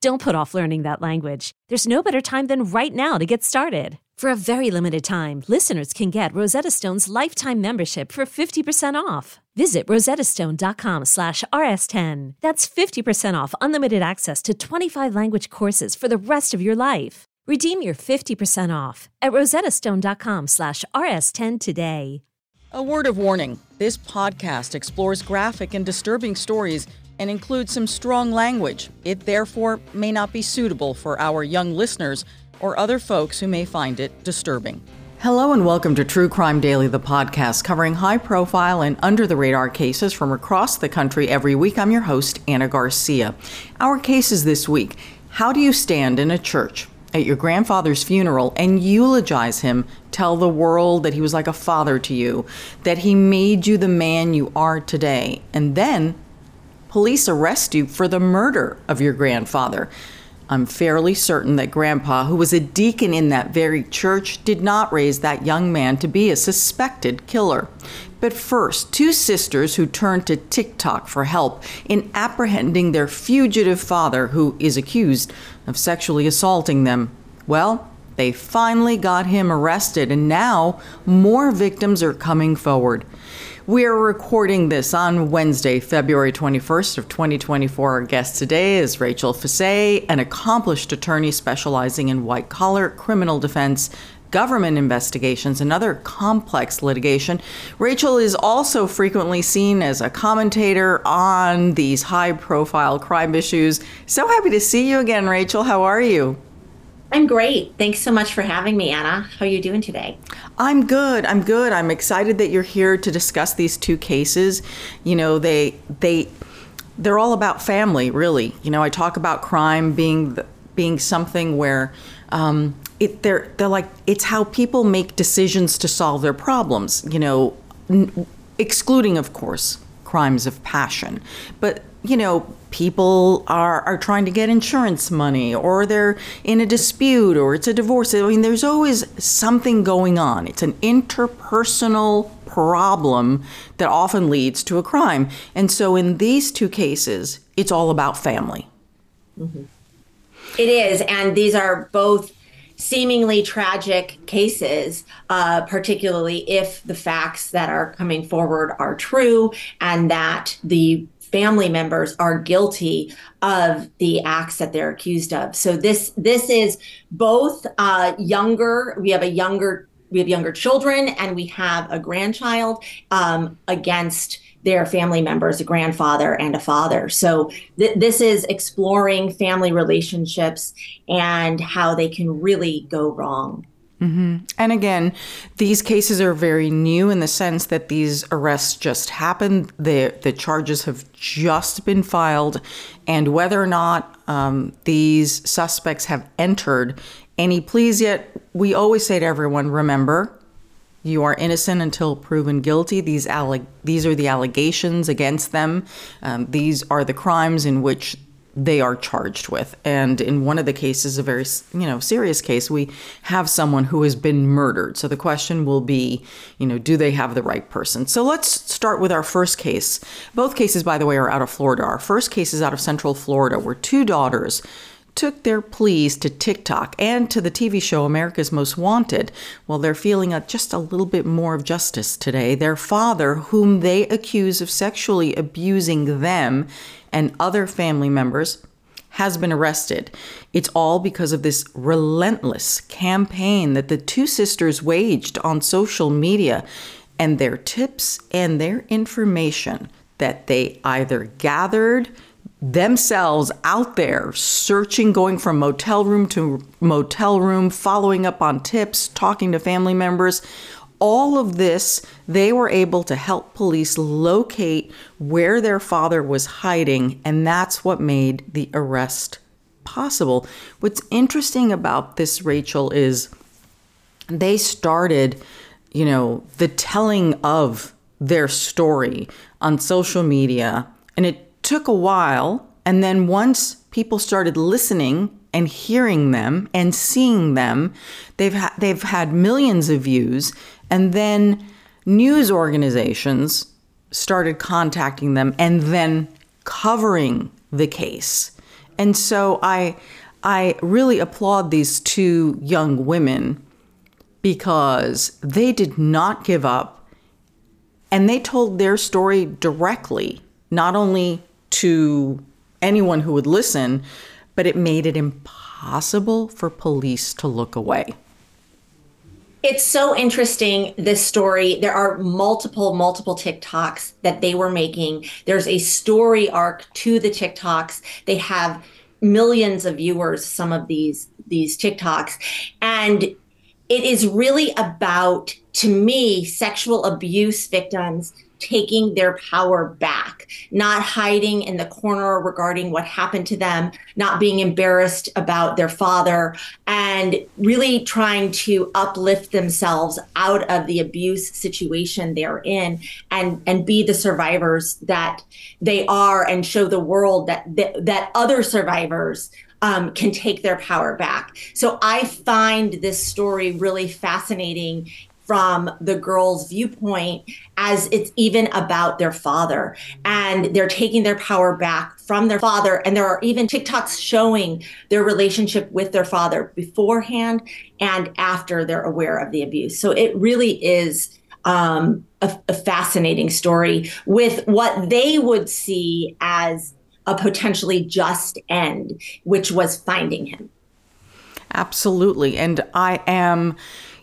Don't put off learning that language. There's no better time than right now to get started. For a very limited time, listeners can get Rosetta Stone's lifetime membership for 50% off. Visit rosettastone.com slash rs10. That's 50% off unlimited access to 25 language courses for the rest of your life. Redeem your 50% off at rosettastone.com slash rs10 today. A word of warning. This podcast explores graphic and disturbing stories and includes some strong language. It therefore may not be suitable for our young listeners or other folks who may find it disturbing. Hello and welcome to True Crime Daily, the podcast covering high profile and under the radar cases from across the country every week. I'm your host, Ana Garcia. Our cases this week How do you stand in a church at your grandfather's funeral and eulogize him, tell the world that he was like a father to you, that he made you the man you are today, and then police arrest you for the murder of your grandfather. I'm fairly certain that Grandpa, who was a deacon in that very church, did not raise that young man to be a suspected killer. But first, two sisters who turned to TikTok for help in apprehending their fugitive father, who is accused of sexually assaulting them. Well, they finally got him arrested, and now more victims are coming forward. We are recording this on Wednesday, February 21st of 2024. Our guest today is Rachel Fiset, an accomplished attorney specializing in white-collar criminal defense government investigations and other complex litigation. Rachel is also frequently seen as a commentator on these high profile crime issues. So happy to see you again, Rachel. How are you? I'm great. Thanks so much for having me, Ana. How are you doing today? I'm good. I'm good. I'm excited that you're here to discuss these two cases. You know, they they they're all about family, really. You know, I talk about crime being being something where um, it they're they're like it's how people make decisions to solve their problems. You know, n- excluding, of course, crimes of passion, but you know, people are, are trying to get insurance money or they're in a dispute or it's a divorce. I mean, there's always something going on. It's an interpersonal problem that often leads to a crime. And so in these two cases, it's all about family. Mm-hmm. It is. And these are both seemingly tragic cases, uh, particularly if the facts that are coming forward are true and that the family members are guilty of the acts that they're accused of. So this this is both uh, younger. We have a younger we have younger children and we have a grandchild um, against their family members, a grandfather and a father. So th- this is exploring family relationships and how they can really go wrong. Mm-hmm. And again, these cases are very new in the sense that these arrests just happened. The the charges have just been filed, and whether or not um, these suspects have entered any pleas yet, we always say to everyone: remember, you are innocent until proven guilty. These alleg- these are the allegations against them. Um, these are the crimes in which they are charged with. And in one of the cases, a very you know serious case, we have someone who has been murdered. So the question will be, you know, do they have the right person? So let's start with our first case. Both cases, by the way, are out of Florida. Our first case is out of Central Florida, where two daughters took their pleas to TikTok and to the TV show America's Most Wanted. Well, they're feeling a, just a little bit more of justice today. Their father, whom they accuse of sexually abusing them, and other family members has been arrested. It's all because of this relentless campaign that the two sisters waged on social media and their tips and their information that they either gathered themselves out there searching, going from motel room to motel room, following up on tips, talking to family members. All of this, they were able to help police locate where their father was hiding, and that's what made the arrest possible. What's interesting about this, Rachel, is they started, you know, the telling of their story on social media, and it took a while. And then once people started listening and hearing them and seeing them, they've ha- they've had millions of views, and then news organizations started contacting them and then covering the case. And so I I really applaud these two young women because they did not give up and they told their story directly, not only to anyone who would listen, but it made it impossible for police to look away. It's so interesting, this story. There are multiple, multiple TikToks that they were making. There's a story arc to the TikToks. They have millions of viewers, some of these these TikToks. And it is really about, to me, sexual abuse victims taking their power back, not hiding in the corner regarding what happened to them, not being embarrassed about their father, and really trying to uplift themselves out of the abuse situation they're in and and be the survivors that they are and show the world that that, that other survivors um, can take their power back. So I find this story really fascinating from the girl's viewpoint as it's even about their father. And they're taking their power back from their father. And there are even TikToks showing their relationship with their father beforehand and after they're aware of the abuse. So it really is um, a, a fascinating story with what they would see as a potentially just end which was finding him. Absolutely. And i am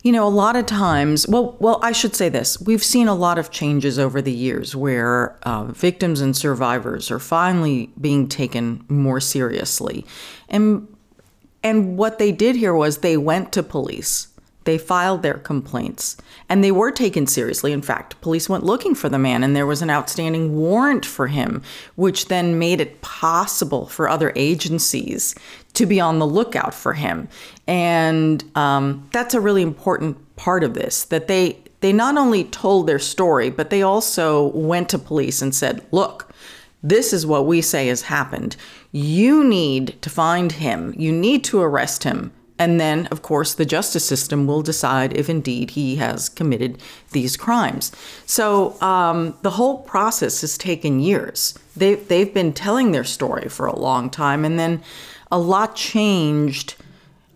you know, a lot of times, well, well, I should say this: we've seen a lot of changes over the years where uh, victims and survivors are finally being taken more seriously, and and what they did here was they went to police. They filed their complaints and they were taken seriously. In fact, police went looking for the man and there was an outstanding warrant for him, which then made it possible for other agencies to be on the lookout for him. And um, that's a really important part of this that they they not only told their story, but they also went to police and said, "Look, this is what we say has happened. You need to find him. You need to arrest him and then, of course, the justice system will decide if indeed he has committed these crimes. So um, the whole process has taken years. They've, they've been telling their story for a long time, and then a lot changed.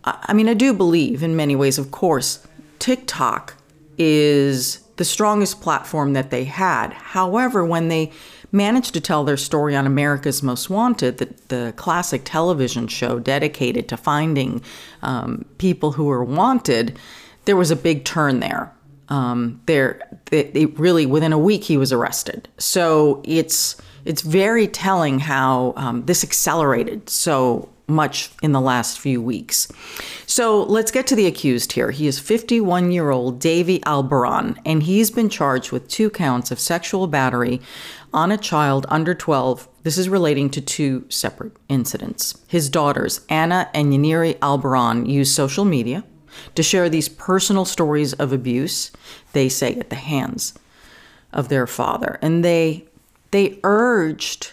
I mean, I do believe in many ways, of course, TikTok is the strongest platform that they had. However, when they managed to tell their story on America's Most Wanted, the, the classic television show dedicated to finding um, people who are wanted, there was a big turn there. Um, there, it really within a week he was arrested. So it's it's very telling how um, this accelerated so much in the last few weeks. So let's get to the accused here. He is 51 year old Davy Albaran, and he's been charged with two counts of sexual battery on a child under 12. This is relating to two separate incidents. His daughters, Anna and Yaniri Albaran, use social media to share these personal stories of abuse, they say, at the hands of their father. And they they urged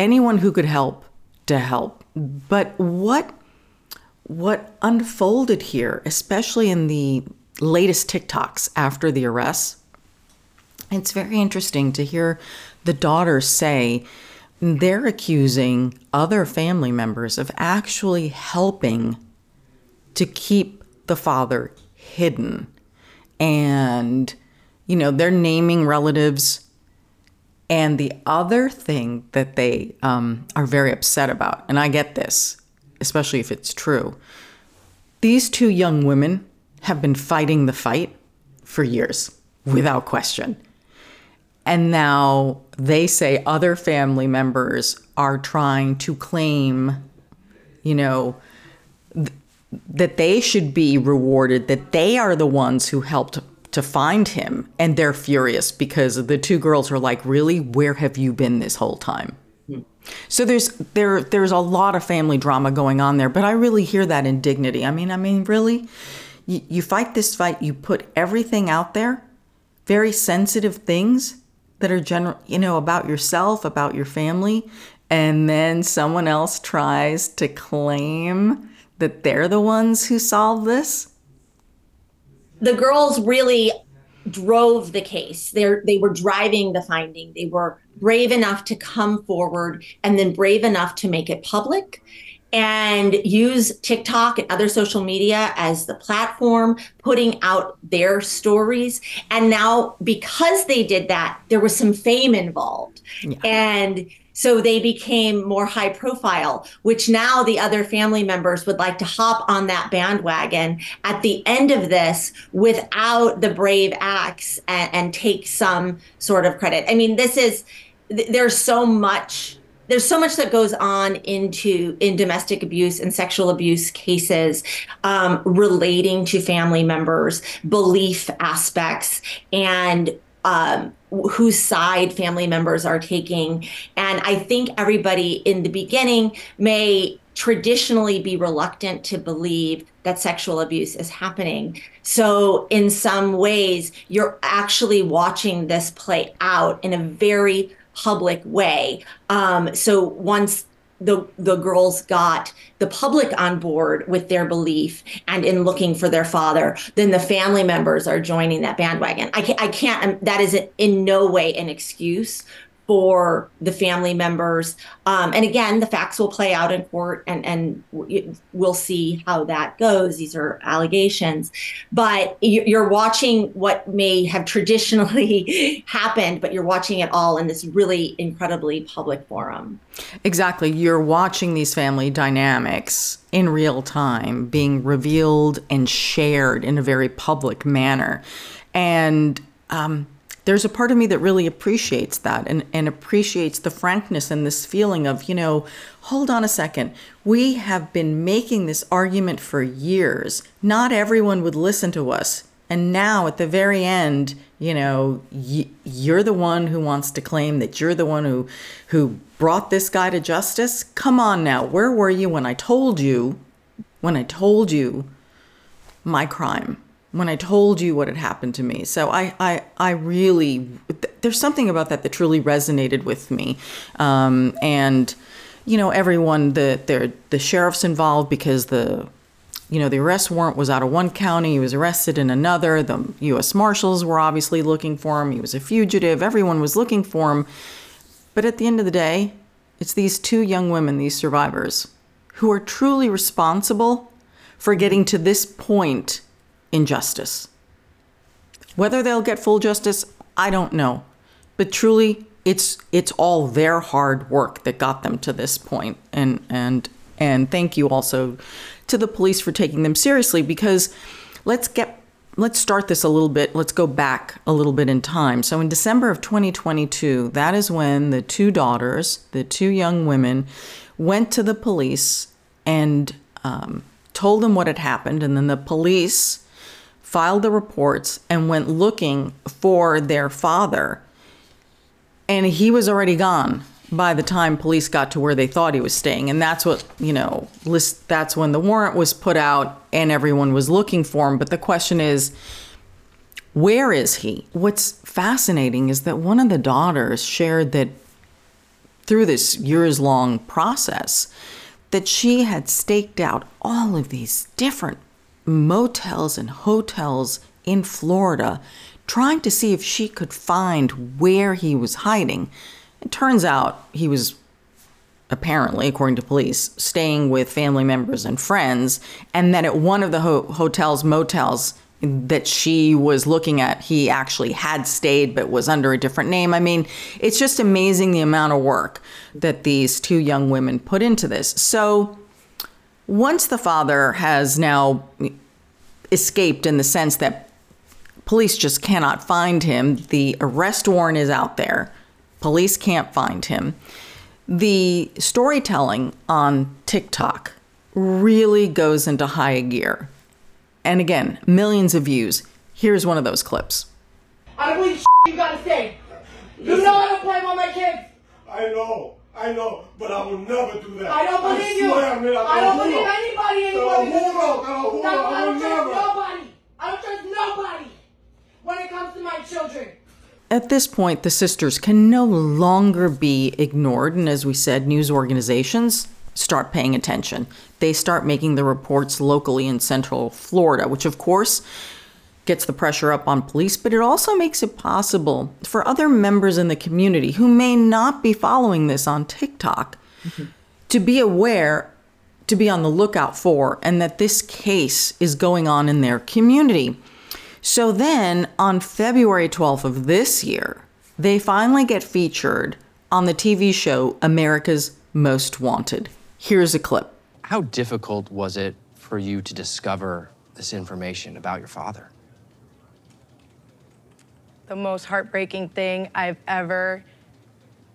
anyone who could help to help. But what what unfolded here, especially in the latest TikToks after the arrests, it's very interesting to hear the daughters say they're accusing other family members of actually helping to keep the father hidden. And, you know, they're naming relatives. And the other thing that they um, are very upset about, and I get this, especially if it's true, these two young women have been fighting the fight for years, without question. And now they say other family members are trying to claim, you know, th- that they should be rewarded, that they are the ones who helped to find him and they're furious because the two girls are like really? Where have you been this whole time? Hmm. So there's there there's a lot of family drama going on there but i really hear that indignity i mean i mean really? You, you fight this fight you put everything out there very sensitive things that are general you know about yourself about your family and then someone else tries to claim that they're the ones who solved this the girls really drove the case. They they were driving the finding. They were brave enough to come forward and then brave enough to make it public and use TikTok and other social media as the platform, putting out their stories. And now, because they did that, there was some fame involved. Yeah. And so they became more high profile, which now the other family members would like to hop on that bandwagon at the end of this without the brave acts and, and take some sort of credit. I mean, this is, there's so much there's so much that goes on into in domestic abuse and sexual abuse cases um, relating to family members belief aspects and um, whose side family members are taking. And I think everybody in the beginning may traditionally be reluctant to believe that sexual abuse is happening. So, in some ways, you're actually watching this play out in a very public way. Um, so, once the the girls got the public on board with their belief and in looking for their father then the family members are joining that bandwagon. I can't, I can't um, that is in no way an excuse for the family members. Um, and again, the facts will play out in court, and and we'll see how that goes. These are allegations, but you're watching what may have traditionally happened, but you're watching it all in this really incredibly public forum. Exactly, you're watching these family dynamics in real time being revealed and shared in a very public manner, and. Um, there's a part of me that really appreciates that and, and appreciates the frankness and this feeling of, you know, hold on a second. We have been making this argument for years. Not everyone would listen to us. And now at the very end, you know, y- you're the one who wants to claim that you're the one who who brought this guy to justice. Come on now. Where were you when I told you when I told you my crime? When I told you what had happened to me. So I, I, I really, there's something about that that truly resonated with me. Um, and, you know, everyone, the, the, the sheriff's involved because the, you know, the arrest warrant was out of one county. He was arrested in another. The U.S. Marshals were obviously looking for him. He was a fugitive. Everyone was looking for him. But at the end of the day, it's these two young women, these survivors, who are truly responsible for getting to this point injustice. Whether they'll get full justice, I don't know. But truly, it's it's all their hard work that got them to this point. And and and thank you also to the police for taking them seriously because let's get let's start this a little bit. Let's go back a little bit in time. So in December of 2022, that is when the two daughters, the two young women, went to the police and um, told them what had happened, and then the police filed the reports, and went looking for their father. And he was already gone by the time police got to where they thought he was staying. And that's what, you know, list, that's when the warrant was put out and everyone was looking for him. But the question is, where is he? What's fascinating is that one of the daughters shared that through this years long process, that she had staked out all of these different motels and hotels in Florida trying to see if she could find where he was hiding. It turns out he was apparently, according to police, staying with family members and friends, and that at one of the ho- hotels, motels that she was looking at, he actually had stayed but was under a different name. I mean, it's just amazing the amount of work that these two young women put into this. So, once the father has now escaped in the sense that police just cannot find him, the arrest warrant is out there, police can't find him. The storytelling on TikTok really goes into high gear. And again, millions of views, Here's one of those clips. I don't believe you gotta say. You know I don't play with my kids. I know, I know, but I will never do that. I don't believe you. Swear, man, I don't believe anybody anymore. lo in this juro, world. te lo juro, No, I I don't trust nobody. I don't trust nobody when it comes to my children. At this point, the sisters can no longer be ignored, and as we said, news organizations start paying attention. They start making the reports locally in Central Florida, which of course gets the pressure up on police, but it also makes it possible for other members in the community who may not be following this on TikTok to be aware, to be on the lookout for, and that this case is going on in their community. So then on February 12th of this year, they finally get featured on the TV show America's Most Wanted. Here's a clip. How difficult was it for you to discover this information about your father? The most heartbreaking thing I've ever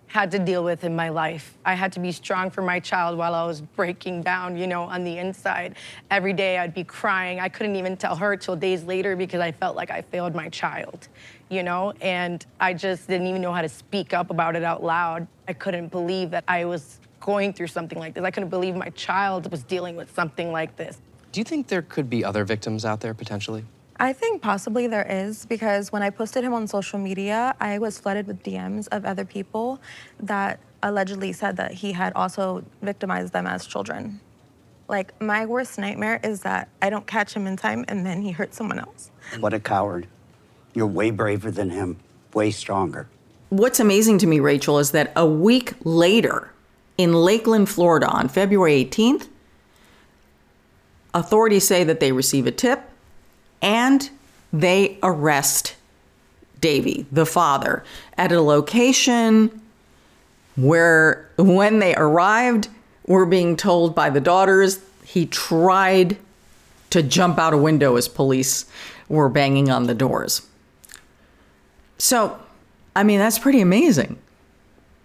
had to deal with in my life. I had to be strong for my child while I was breaking down, you know, on the inside. Every day I'd be crying. I couldn't even tell her till days later because I felt like I failed my child, you know, and I just didn't even know how to speak up about it out loud. I couldn't believe that I was going through something like this. I couldn't believe my child was dealing with something like this. Do you think there could be other victims out there potentially? I think possibly there is because when I posted him on social media, I was flooded with DMs of other people that allegedly said that he had also victimized them as children. Like, my worst nightmare is that I don't catch him in time and then he hurts someone else. What a coward. You're way braver than him, way stronger. What's amazing to me, Rachel, is that a week later in Lakeland, Florida, on February 18th, authorities say that they receive a tip and they arrest Davy, the father, at a location where, when they arrived, we're being told by the daughters he tried to jump out a window as police were banging on the doors. So, I mean, that's pretty amazing.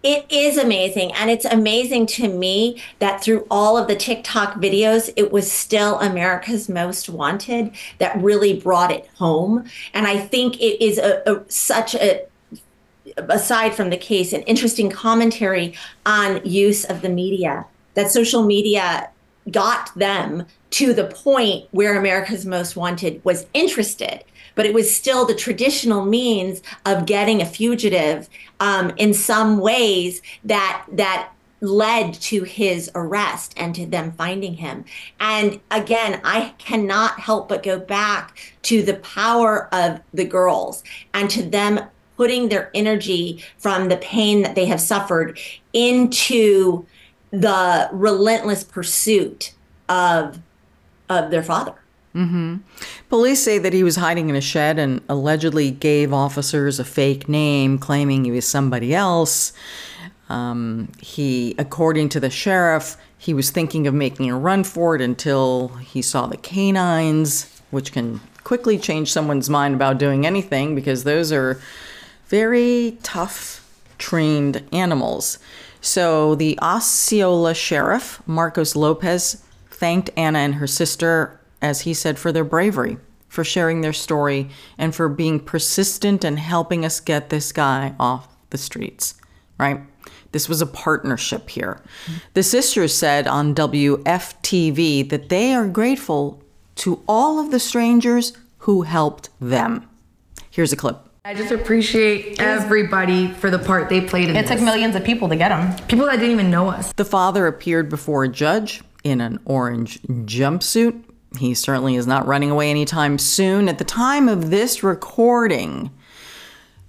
It is amazing. And it's amazing to me that through all of the TikTok videos, it was still America's Most Wanted that really brought it home. And I think it is a, a such a aside from the case, an interesting commentary on use of the media, that social media got them to the point where America's Most Wanted was interested. But it was still the traditional means of getting a fugitive um, in some ways that that led to his arrest and to them finding him. And again, I cannot help but go back to the power of the girls and to them putting their energy from the pain that they have suffered into the relentless pursuit of of their father. Police say that he was hiding in a shed and allegedly gave officers a fake name, claiming he was somebody else. Um, he, according to the sheriff, he was thinking of making a run for it until he saw the canines, which can quickly change someone's mind about doing anything because those are very tough, trained animals. So the Osceola sheriff, Marcos Lopez, thanked Anna and her sister, as he said, for their bravery, for sharing their story, and for being persistent and helping us get this guy off the streets, right? This was a partnership here. The sisters said on WFTV that they are grateful to all of the strangers who helped them. Here's a clip. I just appreciate everybody for the part they played in It this. It took millions of people to get him. People that didn't even know us. The father appeared before a judge in an orange jumpsuit. He certainly is not running away anytime soon. At the time of this recording,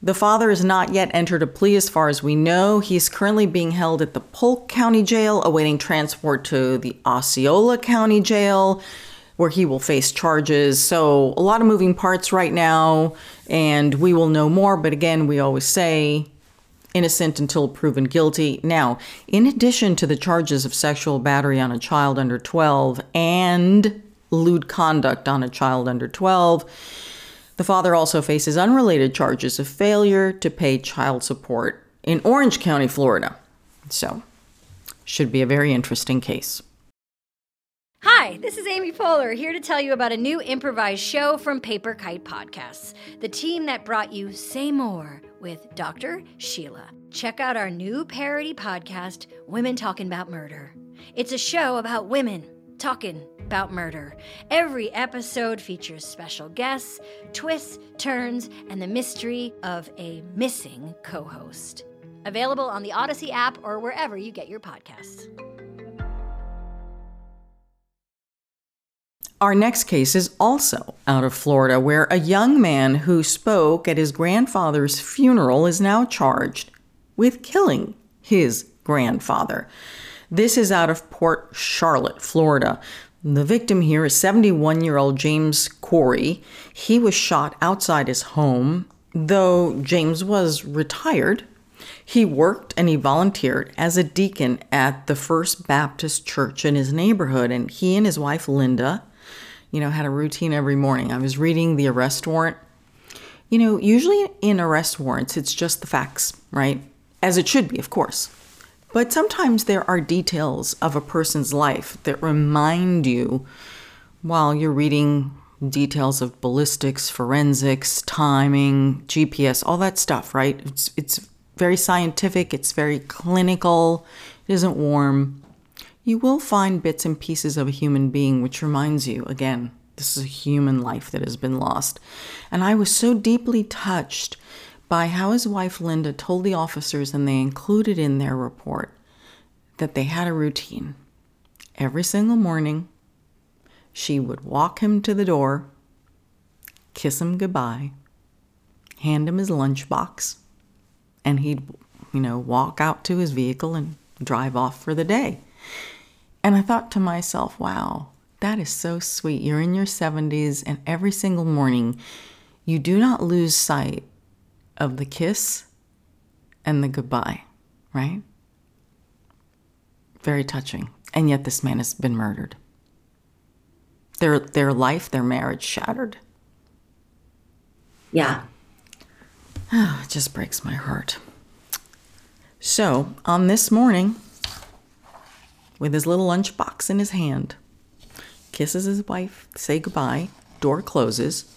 the father has not yet entered a plea as far as we know. He's currently being held at the Polk County Jail, awaiting transport to the Osceola County Jail, where he will face charges. So, a lot of moving parts right now, and we will know more. But again, we always say innocent until proven guilty. Now, in addition to the charges of sexual battery on a child under 12 and lewd conduct on a child under 12, the father also faces unrelated charges of failure to pay child support in Orange County, Florida. So, should be a very interesting case. Hi, Hi, this is Amy Poehler here to tell you about a new improvised show from Paper Kite Podcasts, the team that brought you Say More with Dr. Sheila. Check out our new parody podcast, Women Talking About Murder. It's a show about women talking about murder. Every episode features special guests, twists, turns, and the mystery of a missing co host. Available on the Odyssey app or wherever you get your podcasts. Our next case is also out of Florida, where a young man who spoke at his grandfather's funeral is now charged with killing his grandfather. This is out of Port Charlotte, Florida. The victim here is 71 year old James Corey. He was shot outside his home, though James was retired. He worked and he volunteered as a deacon at the First Baptist Church in his neighborhood, and he and his wife Linda you know, had a routine every morning. I was reading the arrest warrant. You know, usually in arrest warrants, it's just the facts, right? As it should be, of course. But sometimes there are details of a person's life that remind you while you're reading details of ballistics, forensics, timing, GPS, all that stuff, right? It's it's very scientific, it's very clinical, it isn't warm you will find bits and pieces of a human being which reminds you again, this is a human life that has been lost. And I was so deeply touched by how his wife Linda told the officers, and they included in their report, that they had a routine. Every single morning, she would walk him to the door, kiss him goodbye, hand him his lunchbox, and he'd, you know, walk out to his vehicle and drive off for the day. And I thought to myself, wow, that is so sweet. You're in your 70s, and every single morning, you do not lose sight of the kiss and the goodbye, right? Very touching. And yet, this man has been murdered. Their, their life, their marriage shattered. Yeah. Oh, it just breaks my heart. So, on this morning, with his little lunchbox in his hand, kisses his wife, say goodbye, door closes,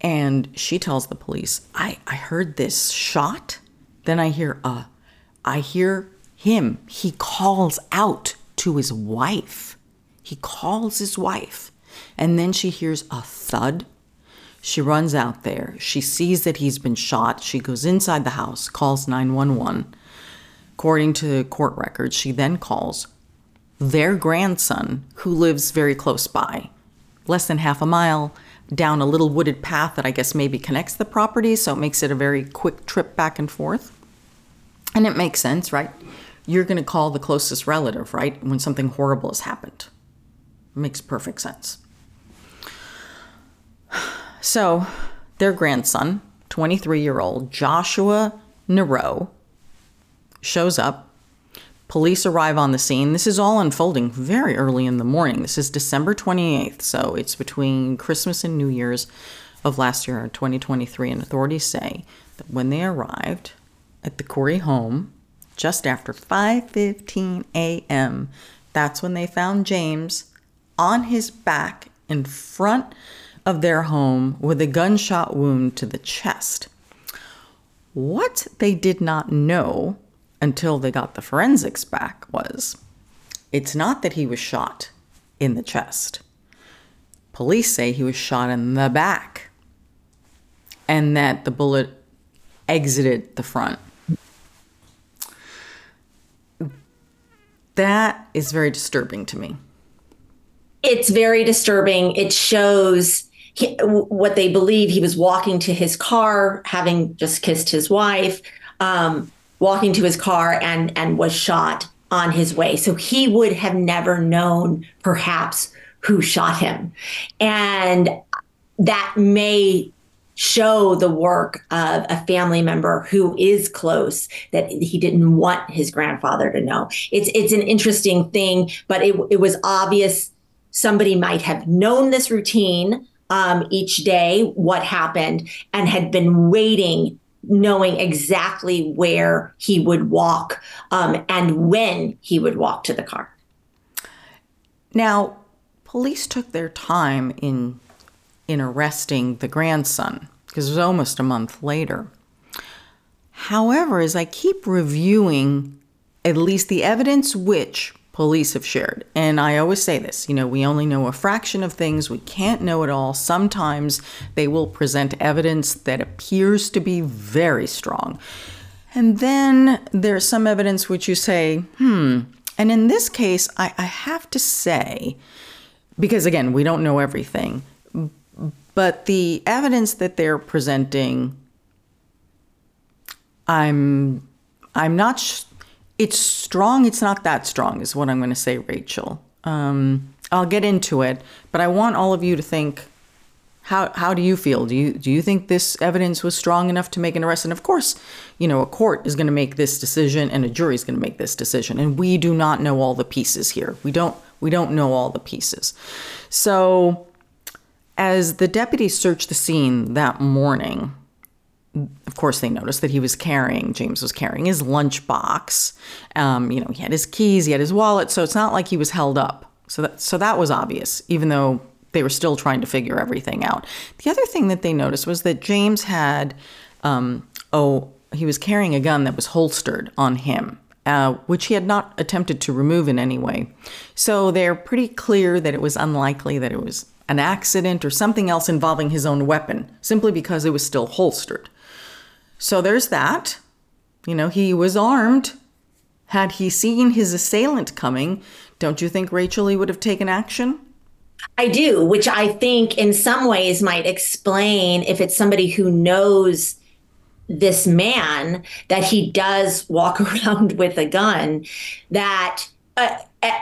and she tells the police, I, I heard this shot. Then I hear uh I hear him. He calls out to his wife. He calls his wife. And then she hears a thud. She runs out there. She sees that he's been shot. She goes inside the house, calls 911. According to court records, she then calls their grandson, who lives very close by, less than half a mile down a little wooded path that I guess maybe connects the property, so it makes it a very quick trip back and forth. And it makes sense, right? You're going to call the closest relative, right, when something horrible has happened. It makes perfect sense. So, their grandson, 23 year old Joshua Nero, shows up. Police arrive on the scene. This is all unfolding very early in the morning. This is December 28th, so it's between Christmas and New Year's of last year, 2023. And authorities say that when they arrived at the Corey home, just after 5:15 a.m., that's when they found James on his back in front of their home with a gunshot wound to the chest. What they did not know until they got the forensics back was it's not that he was shot in the chest. Police say he was shot in the back and that the bullet exited the front. That is very disturbing to me. It's very disturbing. It shows he, what they believe he was walking to his car, having just kissed his wife. Um, walking to his car and and was shot on his way. So he would have never known perhaps who shot him. And that may show the work of a family member who is close that he didn't want his grandfather to know. It's it's an interesting thing, but it it was obvious somebody might have known this routine um, each day, what happened, and had been waiting knowing exactly where he would walk um, and when he would walk to the car. Now, police took their time in in arresting the grandson because it was almost a month later. However, as I keep reviewing at least the evidence which police have shared, and I always say this, you know, we only know a fraction of things, we can't know it all. Sometimes they will present evidence that appears to be very strong. And then there's some evidence which you say, hmm. And in this case, I, I have to say, because again, we don't know everything, but the evidence that they're presenting, I'm, I'm not. It's strong. It's not that strong, is what I'm going to say, Rachel. Um, I'll get into it, but I want all of you to think how how do you feel? Do you do you think this evidence was strong enough to make an arrest? And of course, you know, a court is going to make this decision and a jury is going to make this decision. And we do not know all the pieces here. We don't we don't know all the pieces. So as the deputies searched the scene that morning, of course, they noticed that he was carrying, James was carrying his lunchbox. Um, you know, he had his keys, he had his wallet, so it's not like he was held up. So that, so that was obvious, even though they were still trying to figure everything out. The other thing that they noticed was that James had, um, oh, he was carrying a gun that was holstered on him, uh, which he had not attempted to remove in any way. So they're pretty clear that it was unlikely that it was an accident or something else involving his own weapon, simply because it was still holstered. So there's that. You know, he was armed. Had he seen his assailant coming, don't you think Rachel he would have taken action? I do, which I think in some ways might explain if it's somebody who knows this man that he does walk around with a gun that uh,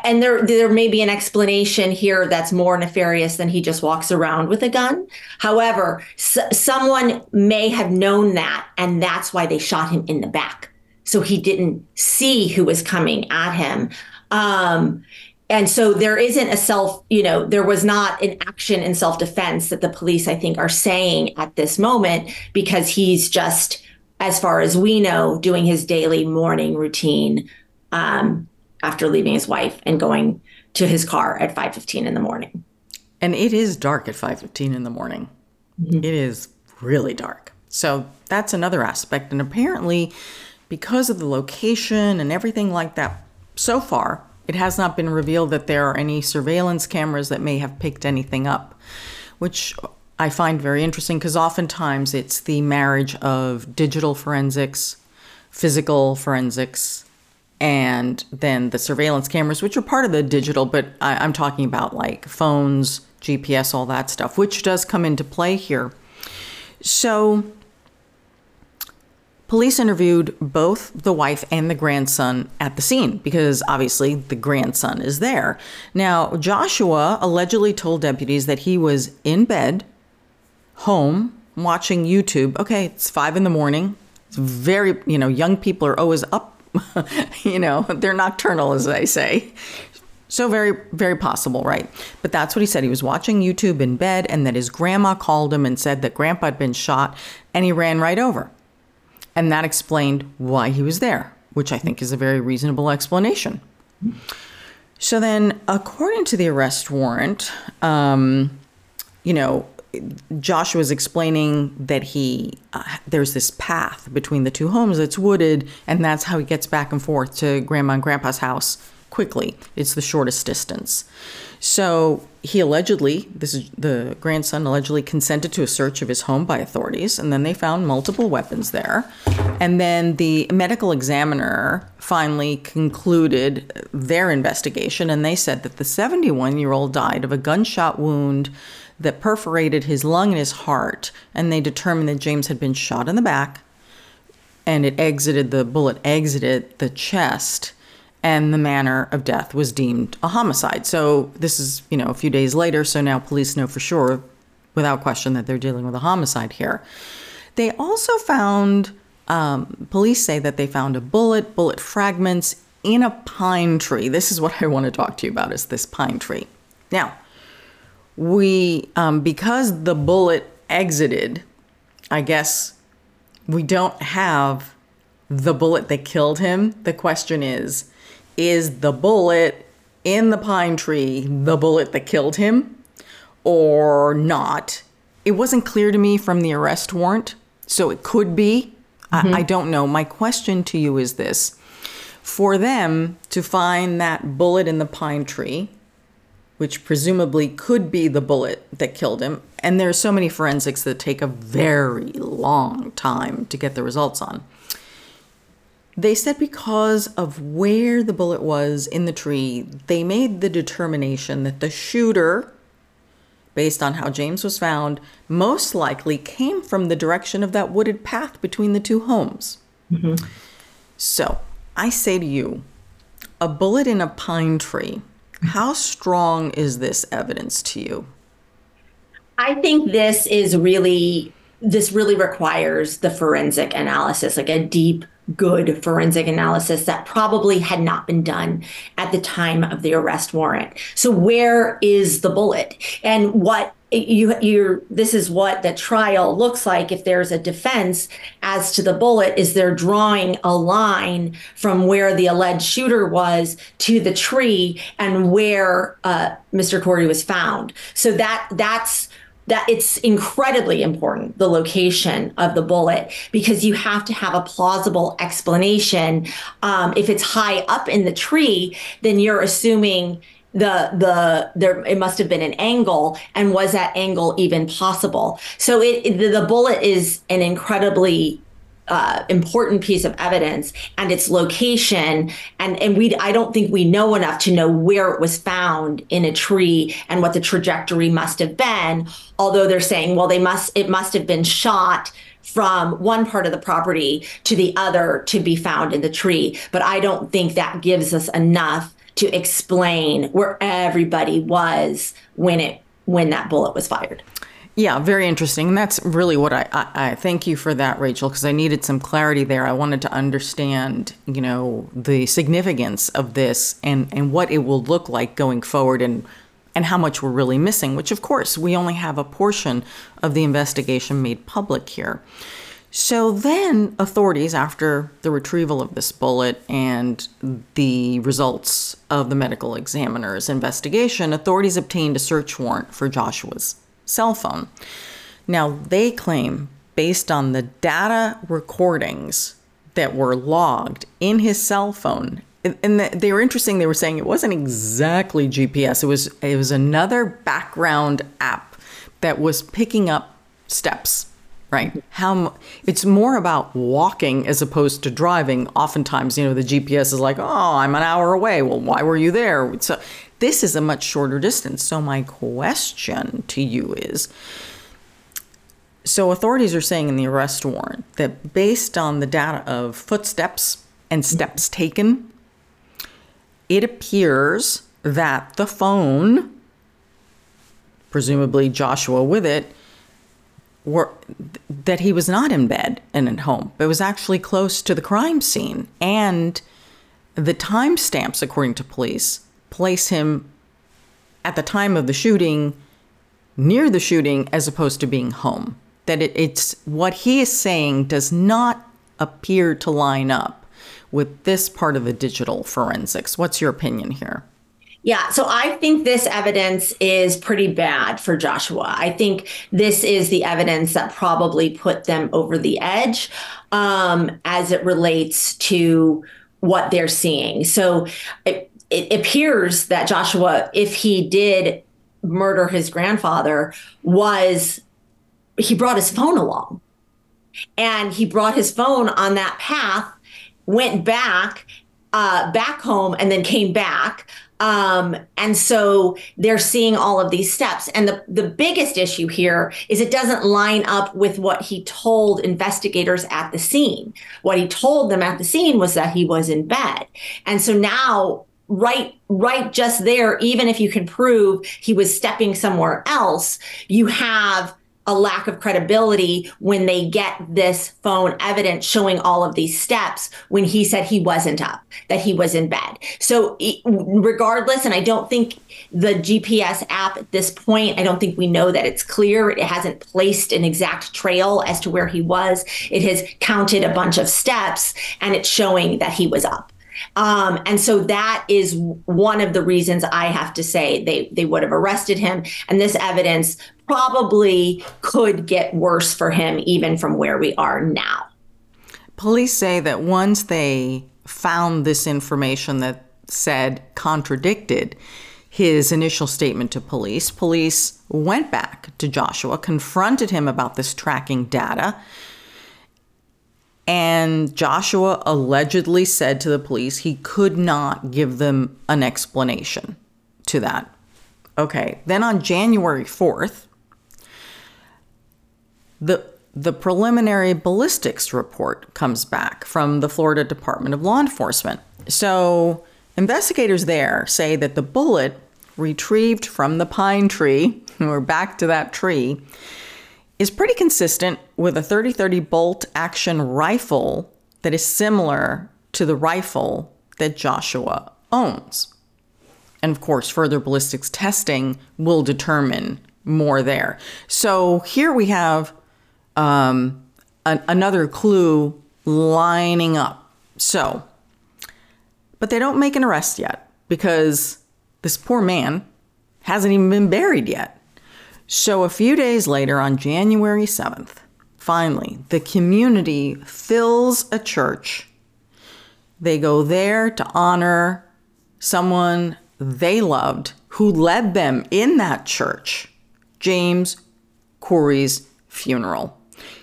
and there there may be an explanation here that's more nefarious than he just walks around with a gun. However, s- someone may have known that and that's why they shot him in the back. So he didn't see who was coming at him. Um, and so there isn't a self, you know, there was not an action in self defense that the police, I think, are saying at this moment because he's just, as far as we know, doing his daily morning routine um, after leaving his wife and going to his car at 5:15 in the morning. And it is dark at 5:15 in the morning. Mm-hmm. It is really dark. So that's another aspect and apparently because of the location and everything like that so far it has not been revealed that there are any surveillance cameras that may have picked anything up, which I find very interesting because oftentimes it's the marriage of digital forensics, physical forensics, and then the surveillance cameras, which are part of the digital, but I, am talking about like phones, GPS, all that stuff, which does come into play here. So Police interviewed both the wife and the grandson at the scene because obviously the grandson is there. Now, Joshua allegedly told deputies that he was in bed, home, watching YouTube. Okay, it's five in the morning. It's very, you know, young people are always up, you know, they're nocturnal, as they say. So, very, very possible, right? But that's what he said. He was watching YouTube in bed and that his grandma called him and said that grandpa had been shot and he ran right over. And that explained why he was there, which I think is a very reasonable explanation. So then, according to the arrest warrant, um, you know, Joshua was explaining that he uh, there's this path between the two homes that's wooded, and that's how he gets back and forth to Grandma and Grandpa's house quickly. It's the shortest distance. So he allegedly, this is the grandson allegedly consented to a search of his home by authorities, and then they found multiple weapons there. And then the medical examiner finally concluded their investigation, and they said that the 71 year old died of a gunshot wound that perforated his lung and his heart. And they determined that James had been shot in the back, and it exited, the bullet exited the chest and the manner of death was deemed a homicide. So this is, you know, a few days later, so now police know for sure without question that they're dealing with a homicide here. They also found um, police say that they found a bullet, bullet fragments in a pine tree. This is what I want to talk to you about is this pine tree. Now, we um, because the bullet exited, I guess we don't have the bullet that killed him. The question is, is the bullet in the pine tree the bullet that killed him or not? It wasn't clear to me from the arrest warrant, so it could be. Mm-hmm. I, I don't know. My question to you is this for them to find that bullet in the pine tree, which presumably could be the bullet that killed him, and there are so many forensics that take a very long time to get the results on. They said because of where the bullet was in the tree, they made the determination that the shooter, based on how James was found, most likely came from the direction of that wooded path between the two homes. Mm-hmm. So I say to you, a bullet in a pine tree, how strong is this evidence to you? I think this is really this really requires the forensic analysis, like a deep, good forensic analysis that probably had not been done at the time of the arrest warrant. So where is the bullet? And what you you're this is what the trial looks like if there's a defense as to the bullet is they're drawing a line from where the alleged shooter was to the tree and where uh, Mr. Corey was found. So that that's that it's incredibly important the location of the bullet because you have to have a plausible explanation um, if it's high up in the tree then you're assuming the the there it must have been an angle and was that angle even possible? So it, the, the bullet is an incredibly uh, important piece of evidence and its location and and we I don't think we know enough to know where it was found in a tree and what the trajectory must have been although they're saying well they must it must have been shot from one part of the property to the other to be found in the tree. But I don't think that gives us enough to explain where everybody was when it when that bullet was fired Yeah, very interesting. And that's really what I, I, I thank you for that, Rachel, because I needed some clarity there. I wanted to understand, you know, the significance of this and, and what it will look like going forward and and how much we're really missing, which of course we only have a portion of the investigation made public here. So then authorities, after the retrieval of this bullet and the results of the medical examiner's investigation, authorities obtained a search warrant for Joshua's cell phone. Now, they claim, based on the data recordings that were logged in his cell phone, and- they were interesting. They were saying it wasn't exactly GPS. It was it was another background app that was picking up steps. Right? How it's more about walking as opposed to driving. Oftentimes, you know, the GPS is like, "Oh, I'm an hour away." Well, why were you there? So, this is a much shorter distance. So, my question to you is so, authorities are saying in the arrest warrant that based on the data of footsteps and steps taken, it appears that the phone, presumably Joshua with it, were that he was not in bed and at home, but was actually close to the crime scene. And the timestamps, according to police, place him at the time of the shooting near the shooting as opposed to being home. That it, it's what he is saying does not appear to line up with this part of the digital forensics. What's your opinion here? Yeah, so I think this evidence is pretty bad for Joshua. I think this is the evidence that probably put them over the edge um, as it relates to what they're seeing. So it, it appears that Joshua, if he did murder his grandfather, was he brought his phone along and he brought his phone on that path went back uh, back home and then came back um, and so they're seeing all of these steps. And the, the biggest issue here is it doesn't line up with what he told investigators at the scene. What he told them at the scene was that he was in bed. And so now right right just there even if you can prove he was stepping somewhere else you have a lack of credibility when they get this phone evidence showing all of these steps when he said he wasn't up, that he was in bed. So, regardless, and I don't think the GPS app at this point, I don't think we know that it's clear. It hasn't placed an exact trail as to where he was. It has counted a bunch of steps and it's showing that he was up. Um, and so that is one of the reasons I have to say they, they would have arrested him. And this evidence probably could get worse for him, even from where we are now. Police say that once they found this information that said contradicted his initial statement to police, police went back to Joshua, confronted him about this tracking data. And Joshua allegedly said to the police he could not give them an explanation to that. Okay, then on January 4th, the the preliminary ballistics report comes back from the Florida Department of Law Enforcement. So, investigators there say that the bullet retrieved from the pine tree, we're back to that tree, is pretty consistent with a 30 30 bolt action rifle that is similar to the rifle that Joshua owns. And of course, further ballistics testing will determine more there. So here we have um, an, another clue lining up. So, but they don't make an arrest yet because this poor man hasn't even been buried yet. So, a few days later, on January 7th, finally, the community fills a church. They go there to honor someone they loved who led them in that church, James Corey's funeral.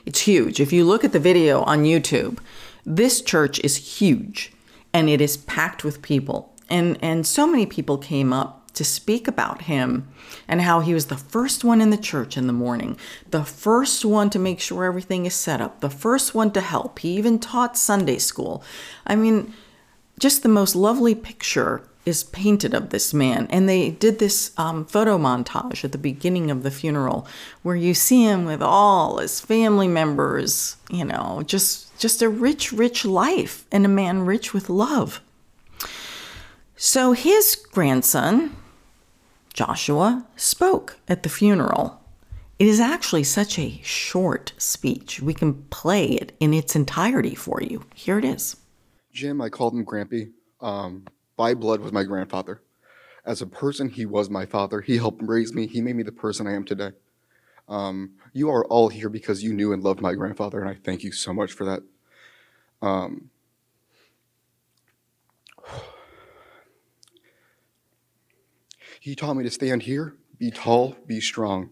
It's huge. If you look at the video on YouTube, this church is huge and it is packed with people. And and so many people came up to speak about him and how he was the first one in the church in the morning, the first one to make sure everything is set up, the first one to help. He even taught Sunday school. I mean, just the most lovely picture is painted of this man. And they did this um, photo montage at the beginning of the funeral where you see him with all his family members, you know, just, just a rich, rich life and a man rich with love. So his grandson, Joshua, spoke at the funeral. It is actually such a short speech. We can play it in its entirety for you. Here it is. Jim, I called him Grampy. Um, by blood was my grandfather. As a person, he was my father. He helped raise me. He made me the person I am today. Um, you are all here because you knew and loved my grandfather, and I thank you so much for that. Um, he taught me to stand here, be tall, be strong.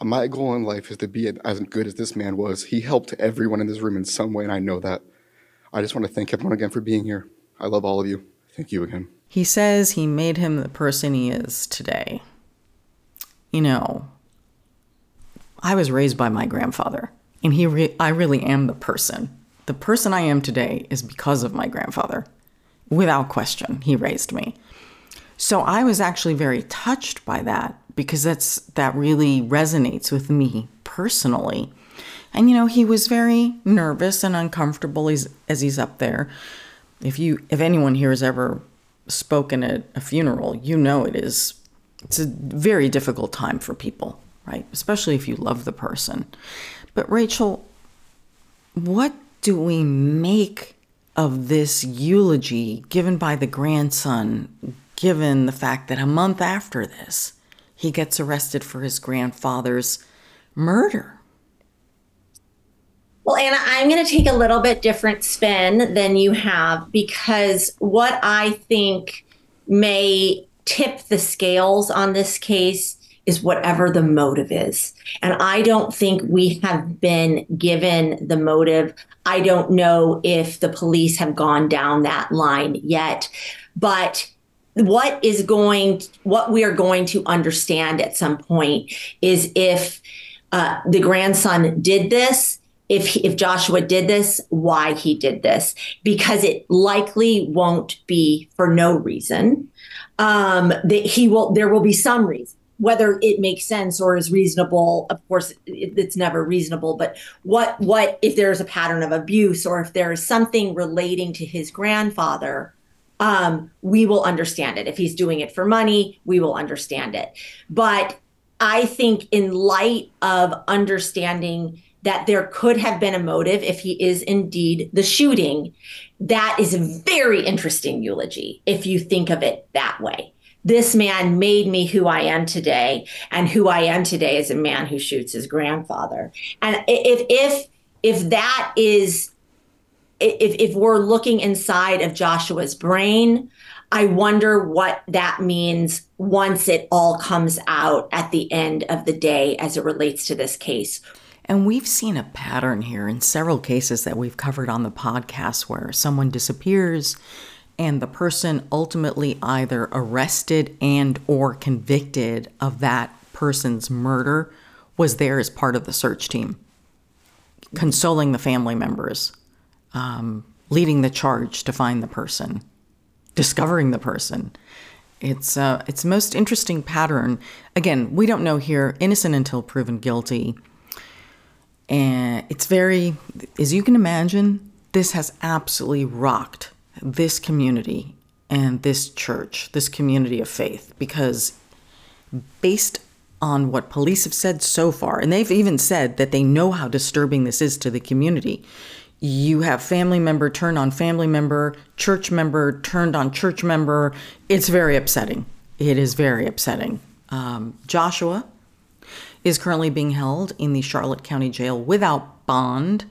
My goal in life is to be as good as this man was. He helped everyone in this room in some way, and I know that. I just want to thank everyone again for being here. I love all of you. Thank you again. He says he made him the person he is today. You know, I was raised by my grandfather, and he re- I really am the person. The person I am today is because of my grandfather. Without question, he raised me. So I was actually very touched by that because that's that really resonates with me personally. And you know, he was very nervous and uncomfortable as, as he's up there if you if anyone here has ever spoken at a funeral, you know it is it's a very difficult time for people, right? Especially if you love the person. But Rachel, what do we make of this eulogy given by the grandson, given the fact that a month after this, he gets arrested for his grandfather's murder? Well, Ana, I'm going to take a little bit different spin than you have because what I think may tip the scales on this case is whatever the motive is. And I don't think we have been given the motive. I don't know if the police have gone down that line yet, but what is going what we are going to understand at some point is if uh, the grandson did this if if Joshua did this, why he did this, because it likely won't be for no reason. Um, that he will, there will be some reason. Whether it makes sense or is reasonable, of course, it, it's never reasonable. But what what if there's a pattern of abuse or if there is something relating to his grandfather? Um, we will understand it. If he's doing it for money, we will understand it. But I think, in light of understanding that there could have been a motive if he is indeed the shooting, that is a very interesting eulogy if you think of it that way. This man made me who I am today, and who I am today is a man who shoots his grandfather. And if if if that is if if we're looking inside of Joshua's brain, I wonder what that means once it all comes out at the end of the day as it relates to this case. And we've seen a pattern here in several cases that we've covered on the podcast where someone disappears and the person ultimately either arrested and or convicted of that person's murder was there as part of the search team consoling the family members um, leading the charge to find the person discovering the person. It's uh, it's most interesting pattern. Again we don't know here innocent until proven guilty and it's very as you can imagine this has absolutely rocked this community and this church, this community of faith, because based on what police have said so far, and they've even said that they know how disturbing this is to the community. You have family member turned on family member, church member turned on church member. It's very upsetting. It is very upsetting. Um, Joshua is currently being held in the Charlotte County Jail without bond.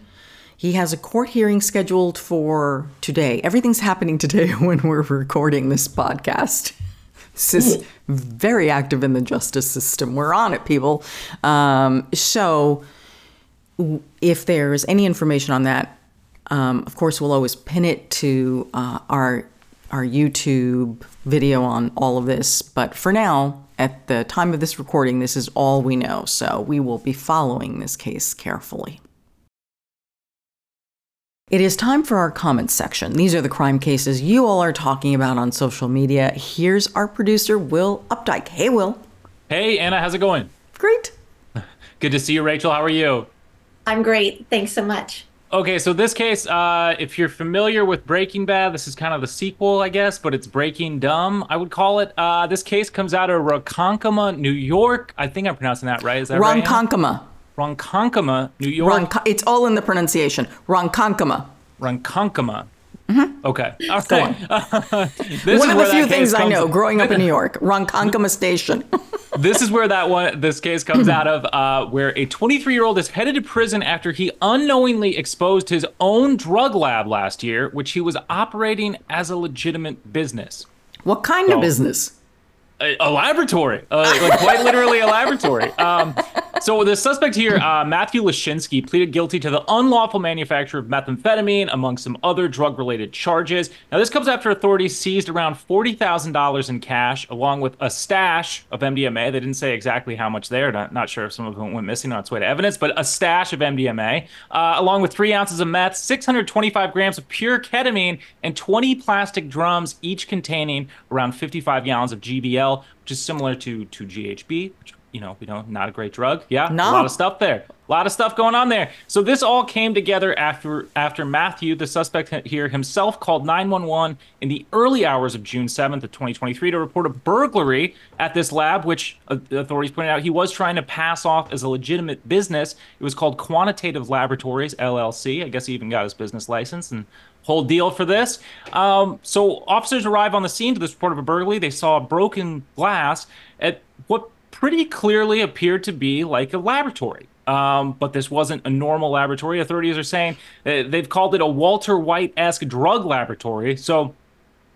He has a court hearing scheduled for today. Everything's happening today when we're recording this podcast. This is very active in the justice system. We're on it, people. Um, so, if there's any information on that, um, of course, we'll always pin it to uh, our our YouTube video on all of this. But for now, at the time of this recording, this is all we know. So we will be following this case carefully. It is time for our comments section. These are the crime cases you all are talking about on social media. Here's our producer, Will Updike. Hey, Will. Hey, Ana, how's it going? Great. Good to see you, Rachel. How are you? I'm great. Thanks so much. Okay, so this case, uh, if you're familiar with Breaking Bad, this is kind of the sequel, I guess, but it's Breaking Dumb, I would call it. Uh, this case comes out of Ronkonkoma, New York. I think I'm pronouncing that right. Is that right? Ronkonkoma. Ronkonkoma, New York. Ronk- it's all in the pronunciation. Ronkonkoma. Ronkonkoma. Mm-hmm. Okay. All right. one of the few things I know growing up in New York, Ronkonkoma Station. this is where that one this case comes out of uh, where a 23 year old is headed to prison after he unknowingly exposed his own drug lab last year which he was operating as a legitimate business what kind so, of business a, laboratory, uh, like quite literally a laboratory. Um, so the suspect here, uh, Matthew Lashinsky, pleaded guilty to the unlawful manufacture of methamphetamine, among some other drug-related charges. Now, this comes after authorities seized around forty thousand dollars in cash, along with a stash of MDMA. They didn't say exactly how much there. Not, not sure if some of them went missing on its way to evidence, but a stash of MDMA, uh, along with three ounces of meth, six hundred twenty-five grams of pure ketamine, and twenty plastic drums, each containing around fifty-five gallons of GBL which is similar to to GHB, which you know we know not a great drug. Yeah, no. a lot of stuff there, a lot of stuff going on there. So this all came together after after Matthew, the suspect here himself, called 911 in the early hours of June 7th of 2023 to report a burglary at this lab, which uh, authorities pointed out he was trying to pass off as a legitimate business. It was called Quantitative Laboratories LLC. I guess he even got his business license and whole deal for this. Um, so officers arrive on the scene to this report of a burglary. They saw broken glass at what pretty clearly appeared to be like a laboratory. Um, but this wasn't a normal laboratory. Authorities are saying they've called it a Walter White esque drug laboratory. So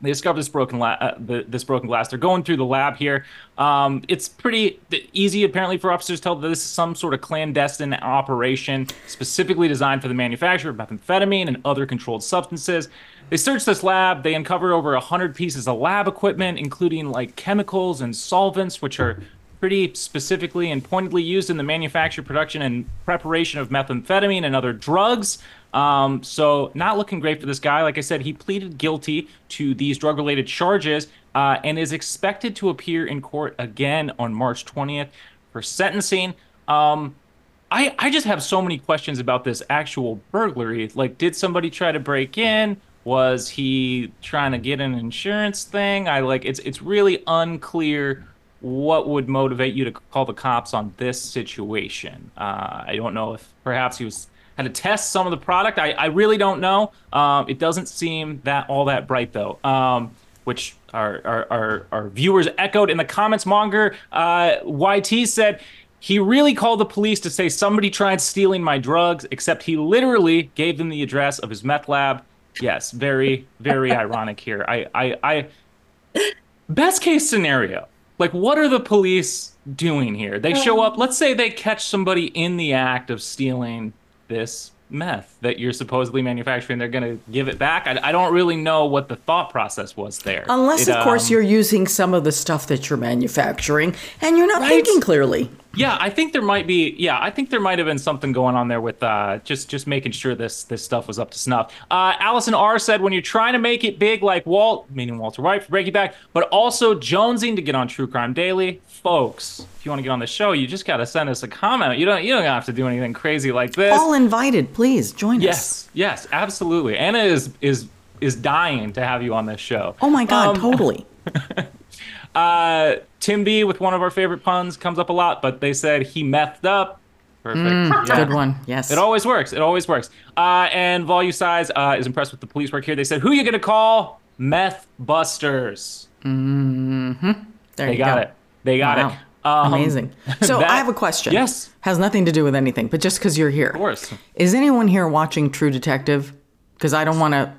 they discover this broken la- uh, the, this broken glass. They're going through the lab here. Um, it's pretty easy, apparently, for officers to tell that this is some sort of clandestine operation specifically designed for the manufacture of methamphetamine and other controlled substances. They search this lab. They uncover over 100 pieces of lab equipment, including like chemicals and solvents, which are pretty specifically and pointedly used in the manufacture, production, and preparation of methamphetamine and other drugs. Um, so, not looking great for this guy. Like I said, he pleaded guilty to these drug related charges uh, and is expected to appear in court again on March 20th for sentencing. Um, I, I just have so many questions about this actual burglary. Like, did somebody try to break in? Was he trying to get an insurance thing? I like it's it's really unclear what would motivate you to call the cops on this situation? Uh, I don't know if perhaps he was had to test some of the product. I, I really don't know. Um, it doesn't seem that all that bright though. Um, which our, our, our, our, viewers echoed in the comments. Monger uh, YT said he really called the police to say somebody tried stealing my drugs, except he literally gave them the address of his meth lab. Yes, very, very ironic here. I, I, I, best case scenario, like what are the police doing here? They show up, let's say they catch somebody in the act of stealing this meth that you're supposedly manufacturing they're going to give it back? I, I, don't really know what the thought process was there. Unless it, of course um, you're using some of the stuff that you're manufacturing and you're not right? thinking clearly yeah, I think there might be. Yeah, I think there might have been something going on there with uh, just just making sure this this stuff was up to snuff. Uh, Allison R said, when you're trying to make it big like Walt, meaning Walter White for Breaking Bad, but also jonesing to get on True Crime Daily, folks. If you want to get on the show, you just got to send us a comment. You don't you don't have to do anything crazy like this. All invited, please join yes, us. Yes, yes, absolutely. Ana is is is dying to have you on this show. Oh my god, um, totally. Uh, Tim B with one of our favorite puns comes up a lot, but they said he methed up. Perfect. Mm, yeah. Good one. Yes. It always works. It always works. Uh, and Volume Size uh, is impressed with the police work here. They said, "Who you gonna call? Meth Busters." Mm-hmm. There they you got go. it. They got wow. it. Um, Amazing. So that, I have a question. Yes. Has nothing to do with anything, but just because you're here. Of course. Is anyone here watching True Detective? Because I don't want to.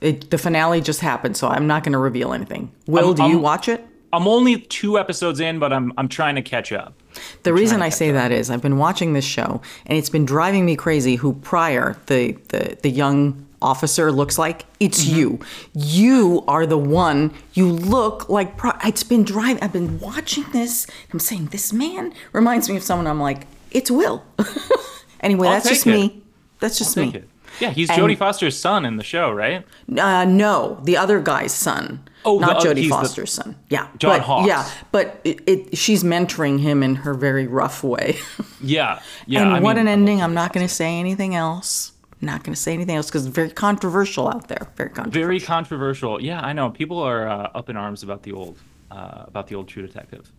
The finale just happened, so I'm not going to reveal anything. Will, do you watch it? I'm only two episodes in, but I'm I'm trying to catch up. The I'm reason I say up. that is I've been watching this show and it's been driving me crazy. Who Prior, the the the young officer, looks like? It's mm-hmm. you. You are the one. You look like. Pri- it's been driving. I've been watching this. I'm saying this man reminds me of someone. I'm like, it's Will. anyway, I'll that's just it. me. That's just me. Yeah, he's and, Jodie Foster's son in the show, right? Uh, no, the other guy's son. Oh, not the, Jodie Foster's the, son. Yeah, John but, Hawkes. Yeah, but it, it, she's mentoring him in her very rough way. yeah, yeah. And I what mean, an ending! I'm not going to say anything else. Not going to say anything else because it's very controversial out there. Very controversial. Very controversial. Yeah, I know. People are uh, up in arms about the old, uh, about the old True Detective.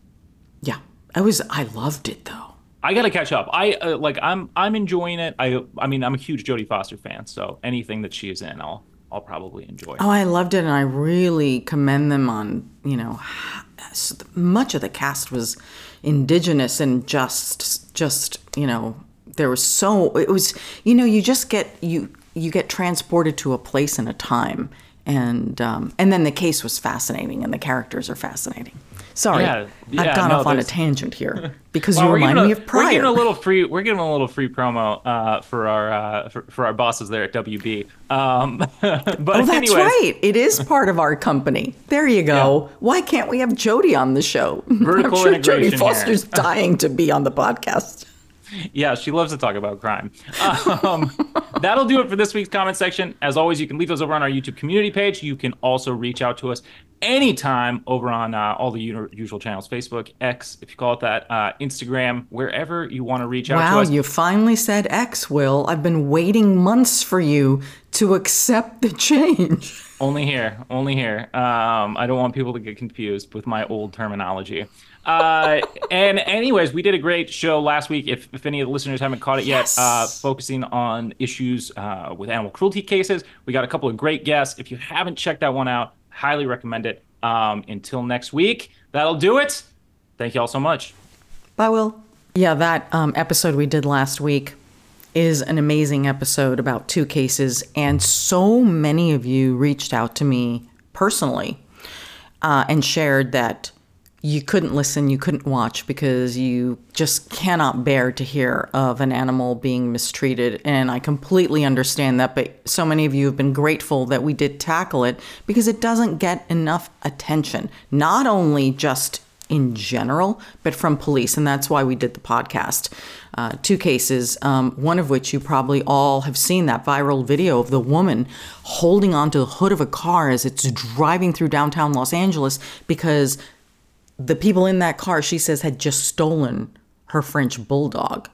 Yeah, I was. I loved it though. I gotta catch up. I uh, like. I'm. I'm enjoying it. I. I mean, I'm a huge Jodie Foster fan. So anything that she is in, I'll. I'll probably enjoy. Oh, I loved it, and I really commend them on. You know, much of the cast was indigenous and just, just you know, there was so it was. You know, you just get you you get transported to a place and a time, and um, and then the case was fascinating, and the characters are fascinating. Sorry, yeah, yeah, I've gone no, off on a tangent here because well, you remind me of Prior. We're giving a little free. We're giving a little free promo uh, for our uh, for, for, our bosses there at WB. Um, but oh, that's anyways. right. It is part of our company. There you go. Yeah. Why can't we have Jodie on the show? Vertical I'm sure Jodie Foster's dying to be on the podcast. Yeah, she loves to talk about crime. Um, that'll do it for this week's comment section. As always, you can leave those over on our YouTube community page. You can also reach out to us anytime over on uh, all the usual channels Facebook, X, if you call it that, uh, Instagram, wherever you want to reach out wow, to us. you finally said X, Will. I've been waiting months for you to accept the change. Only here, only here. Um, I don't want people to get confused with my old terminology. Uh, and anyways, we did a great show last week. If, if any of the listeners haven't caught it yes. yet, uh, focusing on issues uh, with animal cruelty cases, we got a couple of great guests. If you haven't checked that one out, highly recommend it. Um, until next week, that'll do it. Thank you all so much. Bye, Will. Yeah, that um, episode we did last week is an amazing episode about two cases, and so many of you reached out to me personally uh, and shared that you couldn't listen, you couldn't watch because you just cannot bear to hear of an animal being mistreated. And I completely understand that, but so many of you have been grateful that we did tackle it because it doesn't get enough attention, not only just in general, but from police. And that's why we did the podcast. Uh, two cases, um, one of which you probably all have seen that viral video of the woman holding onto the hood of a car as it's driving through downtown Los Angeles because the people in that car, she says, had just stolen her French bulldog.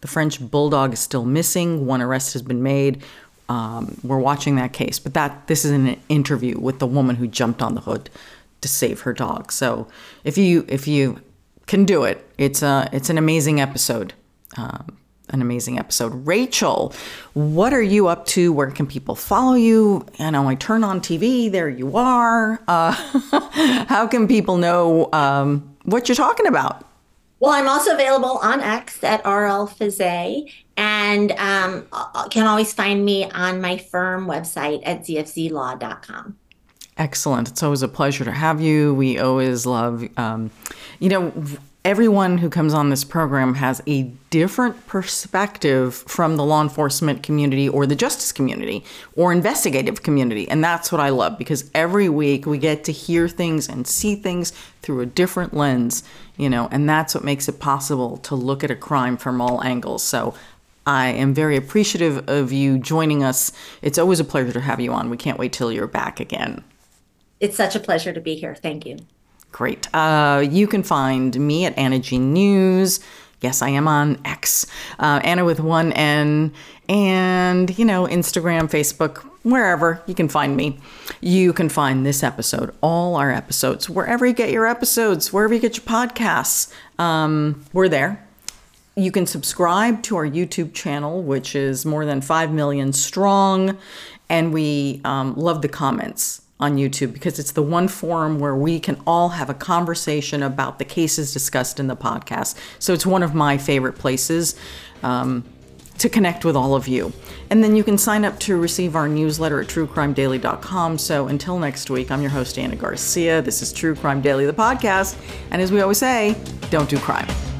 The French bulldog is still missing. One arrest has been made. Um, we're watching that case, but that this is an interview with the woman who jumped on the hood to save her dog. So if you if you can do it, it's a it's an amazing episode. Um, an amazing episode. Rachel, what are you up to? Where can people follow you? You know, I turn on TV, there you are. Uh, how can people know um, what you're talking about? Well, I'm also available on X at RL Fiset and um, can always find me on my firm website at zfzlaw.com. Excellent. It's always a pleasure to have you. We always love, um, you know, everyone who comes on this program has a different perspective from the law enforcement community or the justice community or investigative community. And that's what I love because every week we get to hear things and see things through a different lens, you know, and that's what makes it possible to look at a crime from all angles. So I am very appreciative of you joining us. It's always a pleasure to have you on. We can't wait till you're back again. It's such a pleasure to be here. Thank you. Great. Uh, you can find me at Ana G News. Yes, I am on X, uh, Ana with one N, and you know, Instagram, Facebook, wherever you can find me. You can find this episode, all our episodes, wherever you get your episodes, wherever you get your podcasts. Um, we're there. You can subscribe to our YouTube channel, which is more than 5 million strong, and we um, love the comments on YouTube because it's the one forum where we can all have a conversation about the cases discussed in the podcast. So it's one of my favorite places um, to connect with all of you. And then you can sign up to receive our newsletter at truecrimedaily.com. So until next week, I'm your host, Ana Garcia. This is True Crime Daily, the podcast. And as we always say, don't do crime.